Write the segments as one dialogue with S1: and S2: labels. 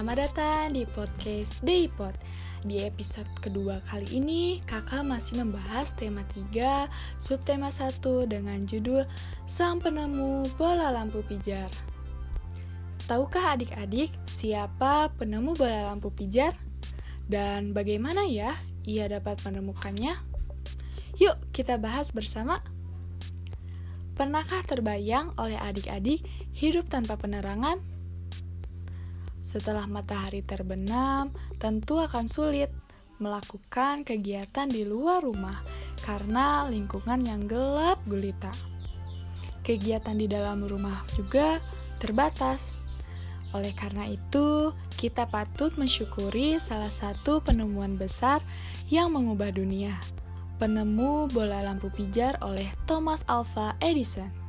S1: Selamat datang di podcast Daypod. Di episode kedua kali ini, kakak masih membahas tema 3, subtema 1 dengan judul Sang Penemu Bola Lampu Pijar. Tahukah adik-adik siapa penemu bola lampu pijar? Dan bagaimana ya ia dapat menemukannya? Yuk kita bahas bersama. Pernahkah terbayang oleh adik-adik hidup tanpa penerangan? Setelah matahari terbenam, tentu akan sulit melakukan kegiatan di luar rumah karena lingkungan yang gelap gulita. Kegiatan di dalam rumah juga terbatas. Oleh karena itu, kita patut mensyukuri salah satu penemuan besar yang mengubah dunia. Penemu bola lampu pijar oleh Thomas Alva Edison.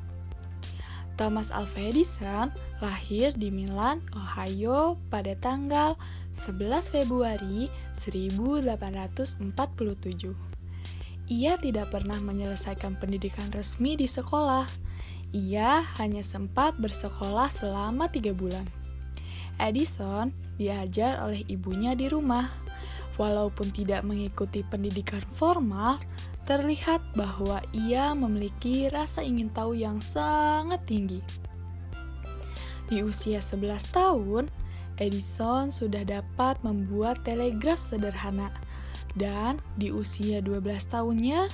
S1: Thomas Alva Edison lahir di Milan, Ohio pada tanggal 11 Februari 1847. Ia tidak pernah menyelesaikan pendidikan resmi di sekolah. Ia hanya sempat bersekolah selama tiga bulan. Edison diajar oleh ibunya di rumah. Walaupun tidak mengikuti pendidikan formal, terlihat bahwa ia memiliki rasa ingin tahu yang sangat tinggi. Di usia 11 tahun, Edison sudah dapat membuat telegraf sederhana dan di usia 12 tahunnya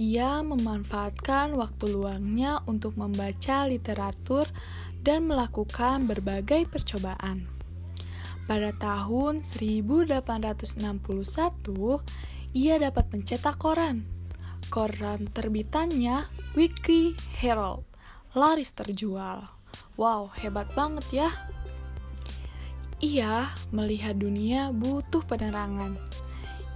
S1: ia memanfaatkan waktu luangnya untuk membaca literatur dan melakukan berbagai percobaan. Pada tahun 1861, ia dapat mencetak koran. Koran terbitannya Weekly Herald laris terjual. Wow, hebat banget ya. Ia melihat dunia butuh penerangan.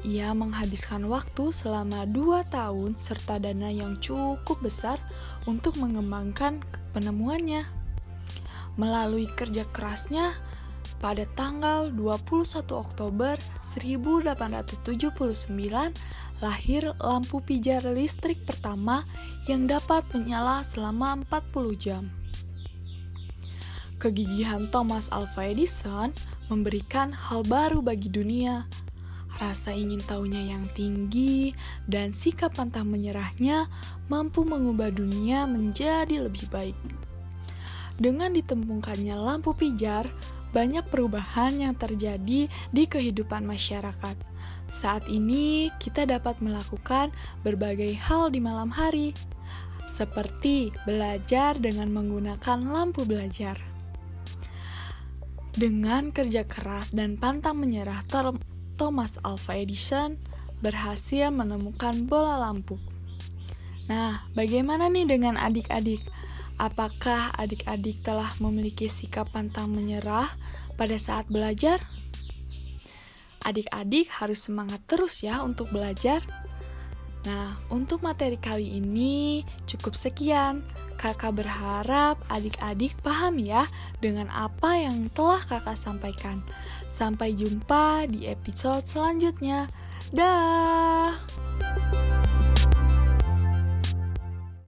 S1: Ia menghabiskan waktu selama dua tahun serta dana yang cukup besar untuk mengembangkan penemuannya. Melalui kerja kerasnya, pada tanggal 21 Oktober 1879 lahir lampu pijar listrik pertama yang dapat menyala selama 40 jam. Kegigihan Thomas Alva Edison memberikan hal baru bagi dunia. Rasa ingin tahunya yang tinggi dan sikap pantang menyerahnya mampu mengubah dunia menjadi lebih baik. Dengan ditemukannya lampu pijar, banyak perubahan yang terjadi di kehidupan masyarakat. Saat ini, kita dapat melakukan berbagai hal di malam hari, seperti belajar dengan menggunakan lampu belajar. Dengan kerja keras dan pantang menyerah, Thomas Alva Edison berhasil menemukan bola lampu. Nah, bagaimana nih dengan adik-adik? Apakah adik-adik telah memiliki sikap pantang menyerah pada saat belajar? Adik-adik harus semangat terus ya untuk belajar. Nah, untuk materi kali ini cukup sekian. Kakak berharap adik-adik paham ya dengan apa yang telah kakak sampaikan. Sampai jumpa di episode selanjutnya. Dah.